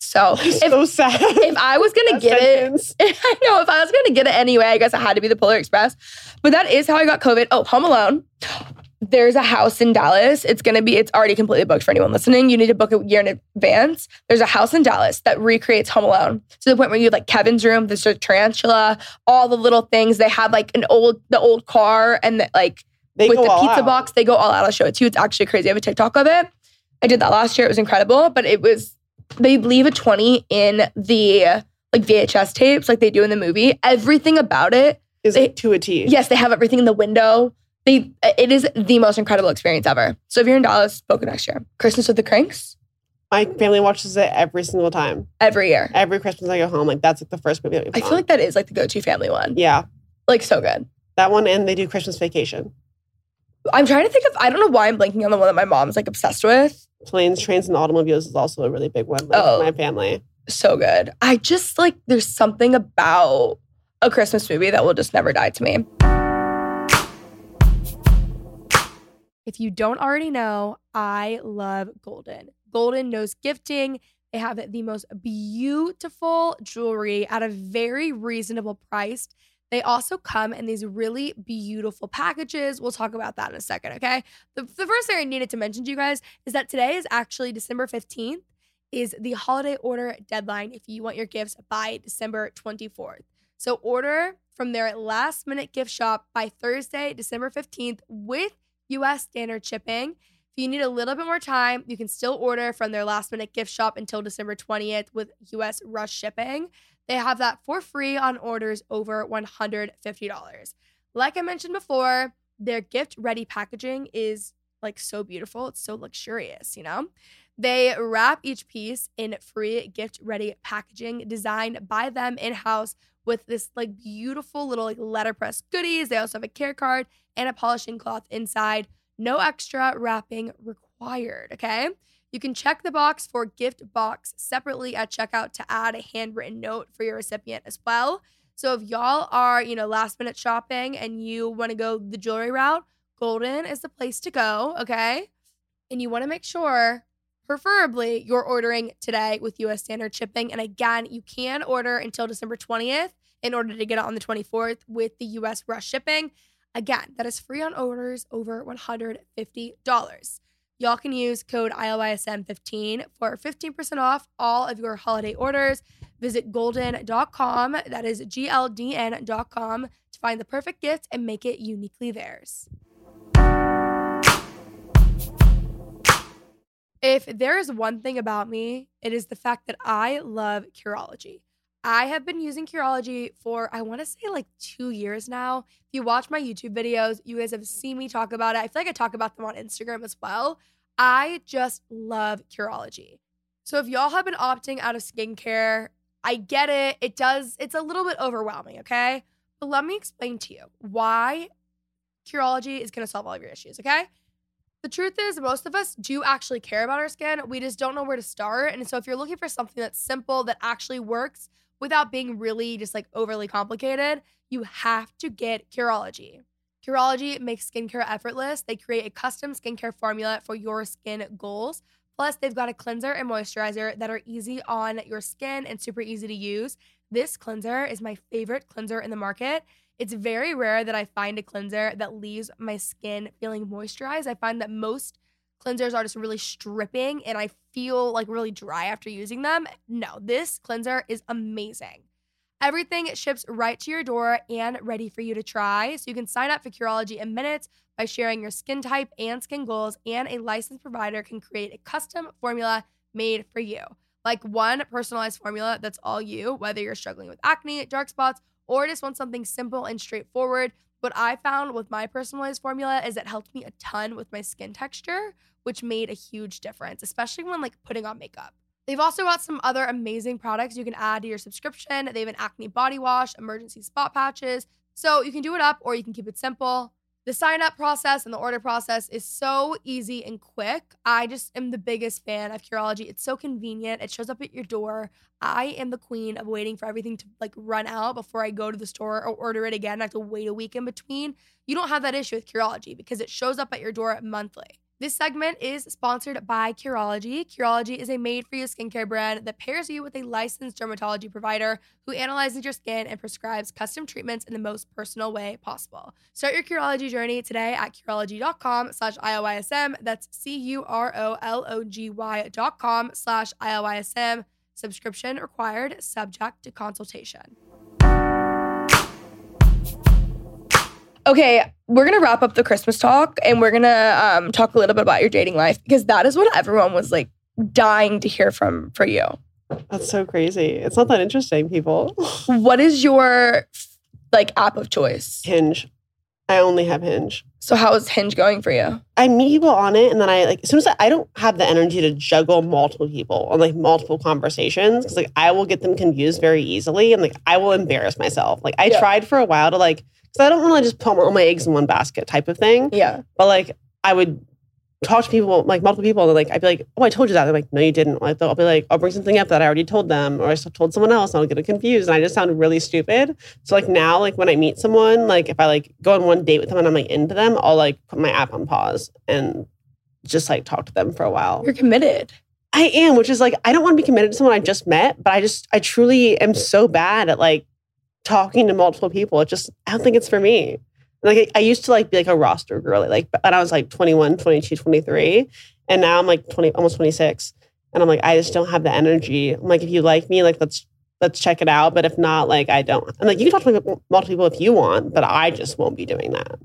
Speaker 3: So if,
Speaker 4: so sad.
Speaker 3: if I was gonna
Speaker 4: That
Speaker 3: get it. I know if I was gonna get it anyway, I guess it had to be the Polar Express. But that is how I got COVID. Oh, Home Alone. There's a house in Dallas. It's gonna be, it's already completely booked for anyone listening. You need to book a year in advance. There's a house in Dallas that recreates Home Alone to the point where you have like Kevin's room, there's a tarantula, all the little things. They have like an old, the old car and the, like
Speaker 4: They
Speaker 3: with the pizza
Speaker 4: out.
Speaker 3: box, they go all out. I'll show it to you. It's actually crazy. I have a TikTok of it. I did that last year. It was incredible, but it was they leave a 20 in the like VHS tapes like they do in the movie. Everything about it.
Speaker 4: Is
Speaker 3: they-
Speaker 4: to a T.
Speaker 3: Yes, they have everything in the window. They it is the most incredible experience ever. So if you're in Dallas, book it next year. Christmas with the Cranks
Speaker 4: My family watches it every single time.
Speaker 3: every year.
Speaker 4: Every Christmas I go home, like that's like the first movie that we
Speaker 3: I feel
Speaker 4: on.
Speaker 3: like that is like the go-to family one.
Speaker 4: yeah,
Speaker 3: Like so good.
Speaker 4: that one, and they do Christmas Vacation.
Speaker 3: I'm trying to think of I don't know why I'm blanking on the one that my mom's like obsessed with.
Speaker 4: Planes, trains, and automobiles is also a really big one. Like
Speaker 3: Oh.
Speaker 4: my family.
Speaker 3: so good. I just like there's something about a Christmas movie that will just never die to me. If you don't already know, I love Golden. Golden knows gifting. They have the most beautiful jewelry at a very reasonable price. They also come in these really beautiful packages. We'll talk about that in a second, okay? The, the first thing I needed to mention to you guys is that today is actually December 15th is the holiday order deadline if you want your gifts by December 24th. So order from their last minute gift shop by Thursday, December 15th with US standard shipping. If you need a little bit more time, you can still order from their last minute gift shop until December 20th with US rush shipping. They have that for free on orders over $150. Like I mentioned before, their gift ready packaging is like so beautiful. It's so luxurious, you know? They wrap each piece in free gift ready packaging designed by them in house with this like beautiful little like letterpress goodies. They also have a care card and a polishing cloth inside. No extra wrapping required, okay? You can check the box for gift box separately at checkout to add a handwritten note for your recipient as well. So if y'all are, you know, last minute shopping and you want to go the jewelry route, Golden is the place to go, okay? And you want to make sure preferably you're ordering today with US standard shipping. And again, you can order until December 20th in order to get it on the 24th with the US rush shipping. Again, that is free on orders over $150. Y'all can use code ILYSM15 for 15% off all of your holiday orders. Visit golden.com, that is GLDN.com, to find the perfect gift and make it uniquely theirs. If there is one thing about me, it is the fact that I love Curology. I have been using Curology for, I want to say like two years now. If you watch my YouTube videos, you guys have seen me talk about it. I feel like I talk about them on Instagram as well. I just love Curology. So if y'all have been opting out of skincare, I get it. It does, it's a little bit overwhelming, okay? But let me explain to you why Curology is going to solve all of your issues, okay? The truth is, most of us do actually care about our skin. We just don't know where to start. And so, if you're looking for something that's simple, that actually works without being really just like overly complicated, you have to get Curology. Curology makes skincare effortless. They create a custom skincare formula for your skin goals. Plus, they've got a cleanser and moisturizer that are easy on your skin and super easy to use. This cleanser is my favorite cleanser in the market. It's very rare that I find a cleanser that leaves my skin feeling moisturized. I find that most cleansers are just really stripping and I feel like really dry after using them. No, this cleanser is amazing. Everything ships right to your door and ready for you to try. So you can sign up for Curology in minutes by sharing your skin type and skin goals, and a licensed provider can create a custom formula made for you. Like one personalized formula that's all you, whether you're struggling with acne, dark spots, or just want something simple and straightforward. What I found with my personalized formula is it helped me a ton with my skin texture, which made a huge difference, especially when like putting on makeup. They've also got some other amazing products you can add to your subscription. They have an acne body wash, emergency spot patches. So you can do it up or you can keep it simple. The sign up process and the order process is so easy and quick. I just am the biggest fan of Curology. It's so convenient. It shows up at your door. I am the queen of waiting for everything to like run out before I go to the store or order it again. I have to wait a week in between. You don't have that issue with Curology because it shows up at your door monthly. This segment is sponsored by Curology. Curology is a made for you skincare brand that pairs you with a licensed dermatology provider who analyzes your skin and prescribes custom treatments in the most personal way possible. Start your Curology journey today at Curology.com slash ILYSM. That's C U R O L O G Y dot com slash ILYSM. Subscription required, subject to consultation. Okay, we're gonna wrap up the Christmas talk and we're gonna um, talk a little bit about your dating life because that is what everyone was like dying to hear from for you.
Speaker 4: That's so crazy. It's not that interesting, people.
Speaker 3: What is your like app of choice?
Speaker 4: Hinge. I only have Hinge.
Speaker 3: So how is Hinge going for you?
Speaker 4: I meet people on it, and then I like as soon as I, I don't have the energy to juggle multiple people on like multiple conversations because like I will get them confused very easily, and like I will embarrass myself. Like I
Speaker 3: Yeah.
Speaker 4: tried for a while to like because I don't want to just put all my eggs in one basket type of thing.
Speaker 3: Yeah.
Speaker 4: But like I would talk to people, like multiple people, and like I'd be like, "Oh, I told you that." They're like, "No, you didn't." Like I'll be like, "I'll bring something up that I already told them, or I told someone else, and I'll get it confused." And I just sound really stupid. So like now, like when I meet someone, like if I like go on one date with them and I'm like into them, I'll like put my app on pause and just like talk to them for a while.
Speaker 3: You're committed.
Speaker 4: I am, which is like I don't want to be committed to someone I just met, but I just I truly am so bad at like talking to multiple people. It just I don't think it's for me. Like I, I used to like be like a roster girl, like when I was like 21, 22, 23, and now I'm like 20 almost 26. And I'm like I just don't have the energy. I'm like if you like me, like let's let's check it out, but if not, like I don't. And like you can talk to like, multiple people if you want, but I just won't be doing that.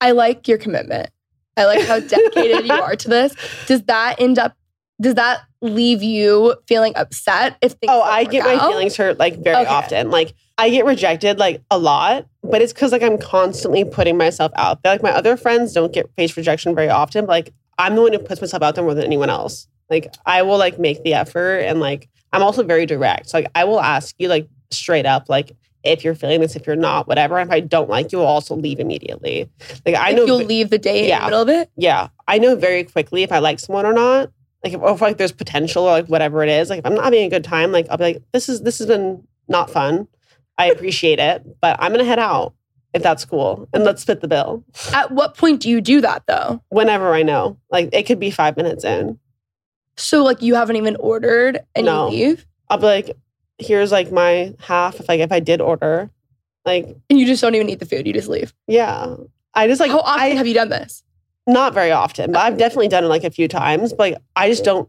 Speaker 3: I like your commitment. I like how dedicated you are to this. Does that end up does that leave you feeling upset if things
Speaker 4: Oh, I get my
Speaker 3: out?
Speaker 4: feelings hurt like very
Speaker 3: Okay.
Speaker 4: often. Like I get rejected like a lot, but it's because like I'm constantly putting myself out there. Like my other friends don't get face rejection very often, but like I'm the one who puts myself out there more than anyone else. Like I will like make the effort and like I'm also very direct. So like I will ask you like straight up, like if you're feeling this, if you're not, whatever. And if I don't like you, I'll also leave immediately. Like I
Speaker 3: Like,
Speaker 4: know
Speaker 3: you'll leave the date in
Speaker 4: Yeah.
Speaker 3: the middle of it.
Speaker 4: yeah, I know very quickly if I like someone or not. Like if, or if like there's potential or like whatever it is. Like if I'm not having a good time, like I'll be like, this is this has been not fun. I appreciate it, but I'm gonna head out if that's cool, and let's split the bill.
Speaker 3: At what point do you do that though?
Speaker 4: Whenever I know, like it could be five minutes in.
Speaker 3: So like you haven't even ordered and
Speaker 4: No.
Speaker 3: you leave
Speaker 4: I'll be like, here's like my half. If like if I did order, like
Speaker 3: and you just don't even eat the food. You just leave.
Speaker 4: yeah, I just like
Speaker 3: How often
Speaker 4: I,
Speaker 3: have you done this?
Speaker 4: Not very often, but I've definitely done it like a few times. But like I just don't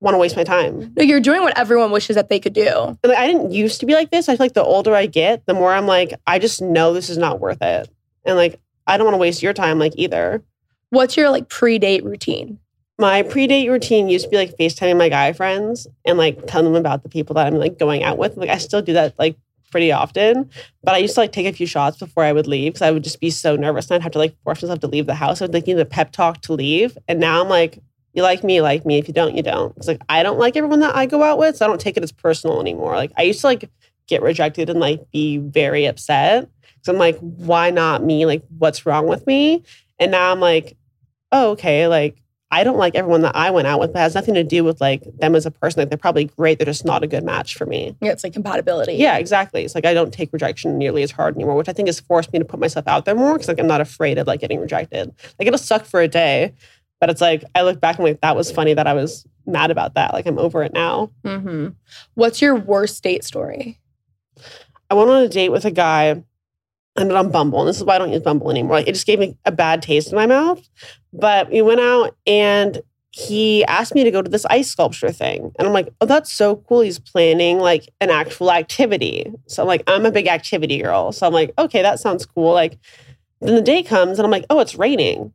Speaker 4: want to waste my time.
Speaker 3: No, you're doing what everyone wishes that they could do.
Speaker 4: Like, I didn't used to be like this. I feel like the older I get, the more I'm like, I just know this is not worth it. And like, I don't want to waste your time, like either.
Speaker 3: What's your like pre-date routine?
Speaker 4: My pre-date routine used to be like FaceTiming my guy friends and like telling them about the people that I'm like going out with. Like I still do that like pretty often. But I used to like take a few shots before I would leave because I would just be so nervous and I'd have to like force myself to leave the house. I would like need a pep talk to leave. And now I'm like, you like me, you like me. If you don't, you don't. It's like I don't like everyone that I go out with, so I don't take it as personal anymore. Like I used to like get rejected and like be very upset. So I'm like, why not me? Like, what's wrong with me? And now I'm like, oh, okay. Like, I don't like everyone that I went out with, but it has nothing to do with like them as a person. Like, they're probably great. They're just not a good match for me.
Speaker 3: Yeah, it's like compatibility.
Speaker 4: Yeah, exactly. It's like I don't take rejection nearly as hard anymore, which I think has forced me to put myself out there more because like I'm not afraid of like getting rejected. Like it'll suck for a day, but it's like I look back and like that was funny that I was mad about that. Like I'm over it now.
Speaker 3: hmm What's your worst date story?
Speaker 4: I went on a date with a guy. Ended on Bumble, and this is why I don't use Bumble anymore. Like, it just gave me a bad taste in my mouth. But we went out, and he asked me to go to this ice sculpture thing, and I'm like, "Oh, that's so cool." He's planning like an actual activity. So I'm like, I'm a big activity girl. So I'm like, okay, that sounds cool. Like, then the day comes, and I'm like, oh, it's raining,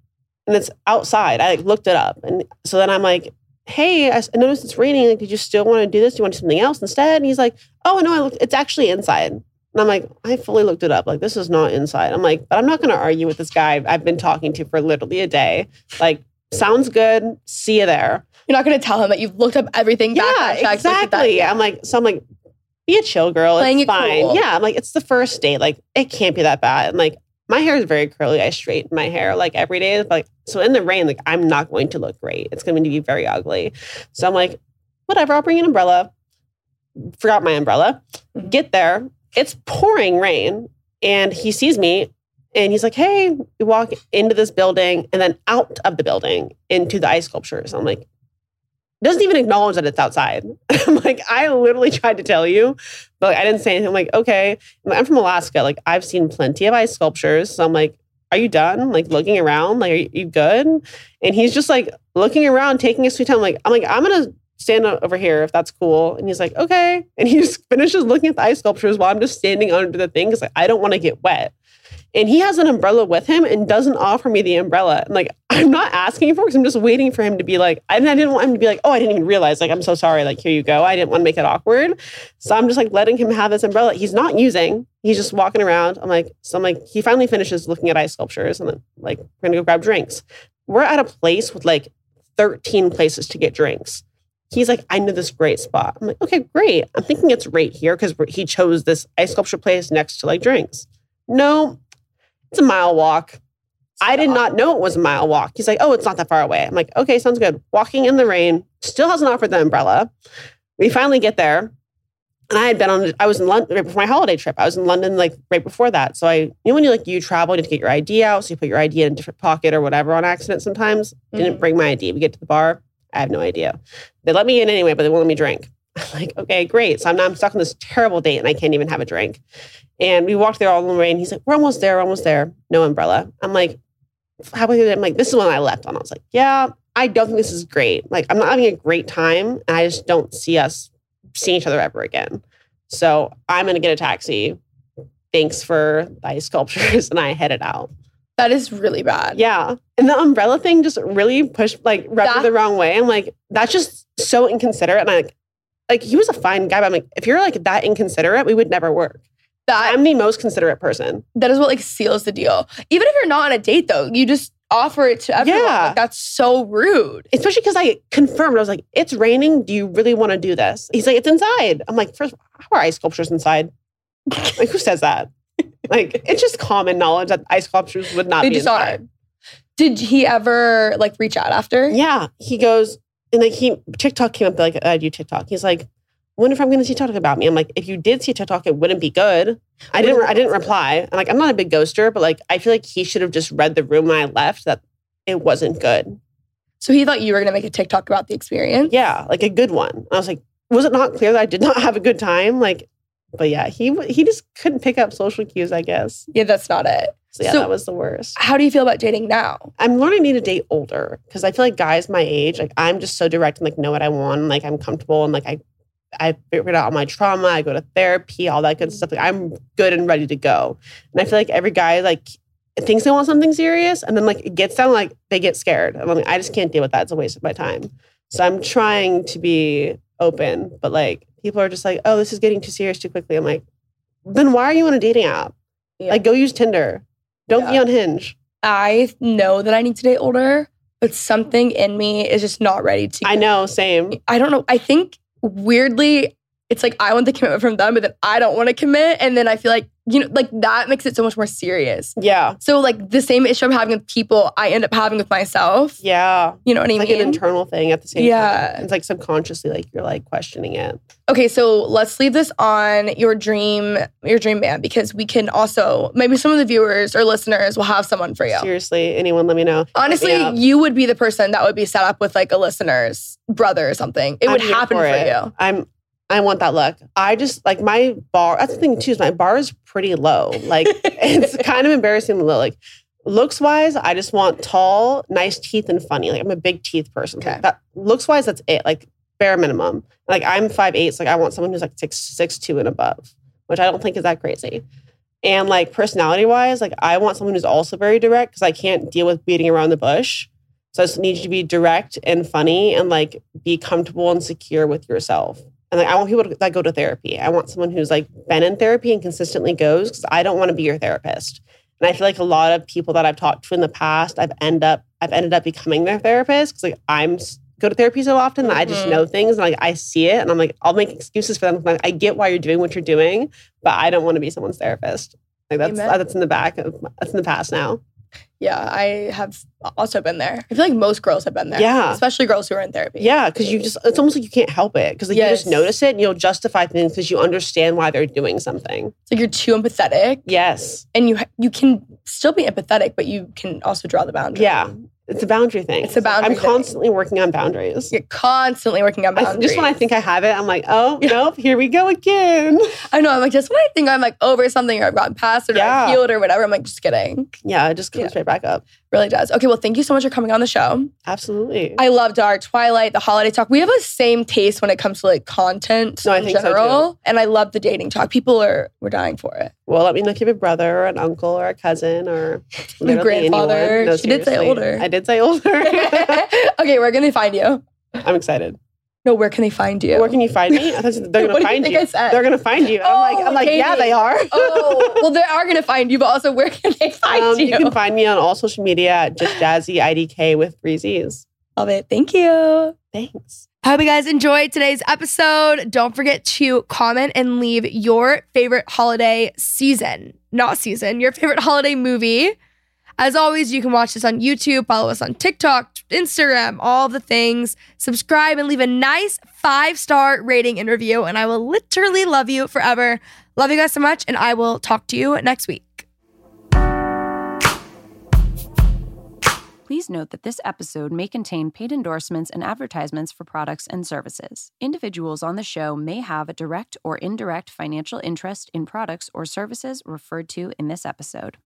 Speaker 4: and it's outside. I like looked it up, and so then I'm like, hey, I noticed it's raining. Like, did you still want to do this? Do you want to do something else instead? And he's like, oh no, I looked, it's actually inside. And I'm like, I fully looked it up. Like, this is not inside. I'm like, but I'm not going to argue with this guy I've been talking to for literally a day. Like, sounds good. See you there.
Speaker 3: You're not going to tell him that you've looked up everything.
Speaker 4: Yeah,
Speaker 3: checks, looked at
Speaker 4: exactly. I'm like, so I'm like, be a chill girl.
Speaker 3: Playing
Speaker 4: it's
Speaker 3: it
Speaker 4: fine.
Speaker 3: cool.
Speaker 4: Yeah, I'm like, it's the first date. Like, it can't be that bad. And like, my hair is very curly. I straighten my hair like every day. Like, so in the rain, like, I'm not going to look great. It's going to be very ugly. So I'm like, whatever. I'll bring an umbrella. Forgot my umbrella.
Speaker 3: Mhm.
Speaker 4: Get there. It's pouring rain, and he sees me. And he's like, hey, we walk into this building and then out of the building into the ice sculptures. I'm like, doesn't even acknowledge that it's outside. I'm like, I literally tried to tell you, but like, I didn't say anything. I'm like, okay. I'm from Alaska. Like, I've seen plenty of ice sculptures. So I'm like, are you done? Like looking around? Like, are you, good? And he's just like looking around, taking his sweet time. Like, I'm like, I'm gonna stand over here if that's cool. And he's like, okay. And he just finishes looking at the ice sculptures while I'm just standing under the thing because like I don't want to get wet. And he has an umbrella with him and doesn't offer me the umbrella. And like, I'm not asking for it because I'm just waiting for him to be like, and I didn't want him to be like, oh, I didn't even realize. Like, I'm so sorry. Like, here you go. I didn't want to make it awkward. So I'm just like letting him have this umbrella. He's not using. He's just walking around. I'm like, so I'm like, he finally finishes looking at ice sculptures and then like, we're gonna go grab drinks. We're at a place with like 13 places to get drinks. He's like, I know this great spot. I'm like, okay, great. I'm thinking it's right here because he chose this ice sculpture place next to like drinks. No, it's a mile walk. I did not know it was a mile walk. He's like, oh, it's not that far away. I'm like, okay, sounds good. Walking in the rain, still hasn't offered the umbrella. We finally get there. And I had been on, I was in London right before my holiday trip. I was in London like right before that. So I, you know, when you like, you travel, you have to get your ID out. So you put your ID in a different pocket or whatever on accident sometimes. Didn't mm. bring my ID. We get to the bar. I have no idea. They let me in anyway, but they won't let me drink. I'm like, okay, great. So I'm I'm stuck on this terrible date and I can't even have a drink. And we walked there all the way and He's like, we're almost there, we're almost there. No umbrella. I'm like, how about you? I'm like, this is when I left on. I was like, yeah, I don't think this is great. Like, I'm not having a great time. And I just don't see us seeing each other ever again. So I'm going to get a taxi. Thanks for the ice sculptures. And I headed out.
Speaker 3: That is really bad.
Speaker 4: Yeah. And the umbrella thing just really pushed, like, rubbed me the wrong way. I'm like, that's just so inconsiderate. And I, like, like, he was a fine guy, but I'm like, if you're like that inconsiderate, we would never work.
Speaker 3: That
Speaker 4: I'm the most considerate person.
Speaker 3: that is what like seals the deal. Even if you're not on a date though, you just offer it to everyone.
Speaker 4: Yeah.
Speaker 3: Like, that's so rude.
Speaker 4: Especially because I confirmed, I was like, it's raining. Do you really want to do this? He's like, it's inside. I'm like, first, how are ice sculptures inside? like, who says that? Like, it's just common knowledge that ice sculptures would not
Speaker 3: They
Speaker 4: be inside.
Speaker 3: Did he ever like reach out after?
Speaker 4: Yeah. He goes, and like he TikTok came up like I do TikTok. He's like, wonder if I'm gonna see TikTok about me. I'm like, if you did see TikTok, it wouldn't be good. I didn't I didn't reply. I'm like, I'm not a big ghoster, but like I feel like he should have just read the room when I left that it wasn't good.
Speaker 3: So he thought you were gonna make a TikTok about the experience.
Speaker 4: Yeah, like a good one. I was like, was it not clear that I did not have a good time? Like, but yeah, he he just couldn't pick up social cues, I guess.
Speaker 3: Yeah, that's not it.
Speaker 4: So yeah,
Speaker 3: So-
Speaker 4: that was the worst.
Speaker 3: How do you feel about dating now?
Speaker 4: I'm learning to date older because I feel like guys my age, like I'm just so direct and like know what I want, and, like I'm comfortable and like I I figured out all my trauma. I go to therapy, all that good stuff. Like I'm good and ready to go. And I feel like every guy like thinks they want something serious, and then like it gets down, like they get scared. I'm like, I just can't deal with that. It's a waste of my time. So I'm trying to be open, but like people are just like, oh, this is getting too serious too quickly. I'm like, then why are you on a dating app?
Speaker 3: Yeah.
Speaker 4: Like go use Tinder. Don't be on Hinge.
Speaker 3: I know that I need to date older, but something in me is just not ready to.
Speaker 4: I know, same.
Speaker 3: I don't know. I think weirdly, it's like I want the commitment from them, but then I don't want to commit. And then I feel like you know, like that makes it so much more serious.
Speaker 4: Yeah.
Speaker 3: So like the same issue I'm having with people, I end up having with myself.
Speaker 4: Yeah.
Speaker 3: You know what I
Speaker 4: It's like
Speaker 3: mean?
Speaker 4: an internal thing at the same
Speaker 3: Yeah.
Speaker 4: time. It's like subconsciously, like you're like questioning it.
Speaker 3: Okay, so let's leave this on your dream, your dream band, because we can also maybe some of the viewers or listeners will have someone for you.
Speaker 4: Seriously, anyone let me know.
Speaker 3: Honestly,
Speaker 4: me
Speaker 3: you would be the person that would be set up with like a listener's brother or something. It would
Speaker 4: I'm here
Speaker 3: happen for,
Speaker 4: it.
Speaker 3: you.
Speaker 4: I'm I want that look. I just like my bar. That's the thing too. Is my bar is pretty low. Like it's kind of embarrassingly low. Like looks wise, I just want tall, nice teeth and funny. Like I'm a big teeth person.
Speaker 3: Okay.
Speaker 4: That looks wise, that's it. Like bare minimum. Like I'm five eight. So like I want someone who's like six six two and above, which I don't think is that crazy. And like personality wise, like I want someone who's also very direct because I can't deal with beating around the bush. So I just need you to be direct and funny and like be comfortable and secure with yourself. And like I want people to, that go to therapy. I want someone who's like been in therapy and consistently goes because I don't want to be your therapist. And I feel like a lot of people that I've talked to in the past, I've end up I've ended up becoming their therapist because like I'm go to therapy so often that I just
Speaker 3: Mhm.
Speaker 4: know things and like I see it and I'm like I'll make excuses for them. Like, I get why you're doing what you're doing, but I don't want to be someone's therapist. Like that's
Speaker 3: Amen.
Speaker 4: that's in the back of that's in the past now.
Speaker 3: Yeah, I have also been there. I feel like most girls have been there.
Speaker 4: Yeah.
Speaker 3: Especially girls who are in therapy.
Speaker 4: Yeah, because you just it's almost like you can't help it because like, you just notice it and you'll justify things because you understand why they're doing something.
Speaker 3: It's like you're too empathetic
Speaker 4: Yes.
Speaker 3: and you you can still be empathetic, but you can also draw the boundary.
Speaker 4: Yeah. It's a boundary thing.
Speaker 3: It's a boundary
Speaker 4: I'm
Speaker 3: thing.
Speaker 4: constantly working on boundaries.
Speaker 3: You're constantly working on
Speaker 4: I-
Speaker 3: boundaries.
Speaker 4: just when I think I have it, I'm like, oh
Speaker 3: Yeah.
Speaker 4: nope, here we go again.
Speaker 3: I know, I'm like, just when I think I'm like over something or I've gotten past it or
Speaker 4: Yeah.
Speaker 3: I've healed or whatever, I'm like, just kidding.
Speaker 4: Yeah, it just comes
Speaker 3: Yeah.
Speaker 4: right back up.
Speaker 3: Really does. Okay, well, thank you so much for coming on the show.
Speaker 4: Absolutely.
Speaker 3: I loved our Twilight, the holiday talk. We have a same taste when it comes to like content
Speaker 4: No, I
Speaker 3: in
Speaker 4: think so,
Speaker 3: general. and I love the dating talk. People are we're dying for it.
Speaker 4: well, let me know if you have a brother or an uncle or a cousin or literally
Speaker 3: grandfather.
Speaker 4: anyone. No,
Speaker 3: She did say older.
Speaker 4: I did say older.
Speaker 3: okay, can they find you?
Speaker 4: I'm excited.
Speaker 3: No, where can they find you?
Speaker 4: Where can you find me? They're gonna find you. They're gonna find you. I'm like, I'm
Speaker 3: Oh,
Speaker 4: like, yeah, they are.
Speaker 3: oh, well, they are gonna find you, but also where can they find
Speaker 4: Um,
Speaker 3: you?
Speaker 4: you can find me on all social media at just jazzy idk with three z's.
Speaker 3: Love it. Thank you.
Speaker 4: Thanks.
Speaker 3: I hope you guys enjoyed today's episode. Don't forget to comment and leave your favorite holiday season, not season, your favorite holiday movie. As always, you can watch this on YouTube, follow us on TikTok, Instagram, all the things. Subscribe and leave a nice five star rating and review, and I will literally love you forever. Love you guys so much, and I will talk to you next week.
Speaker 6: Please note that this episode may contain paid endorsements and advertisements for products and services. Individuals on the show may have a direct or indirect financial interest in products or services referred to in this episode.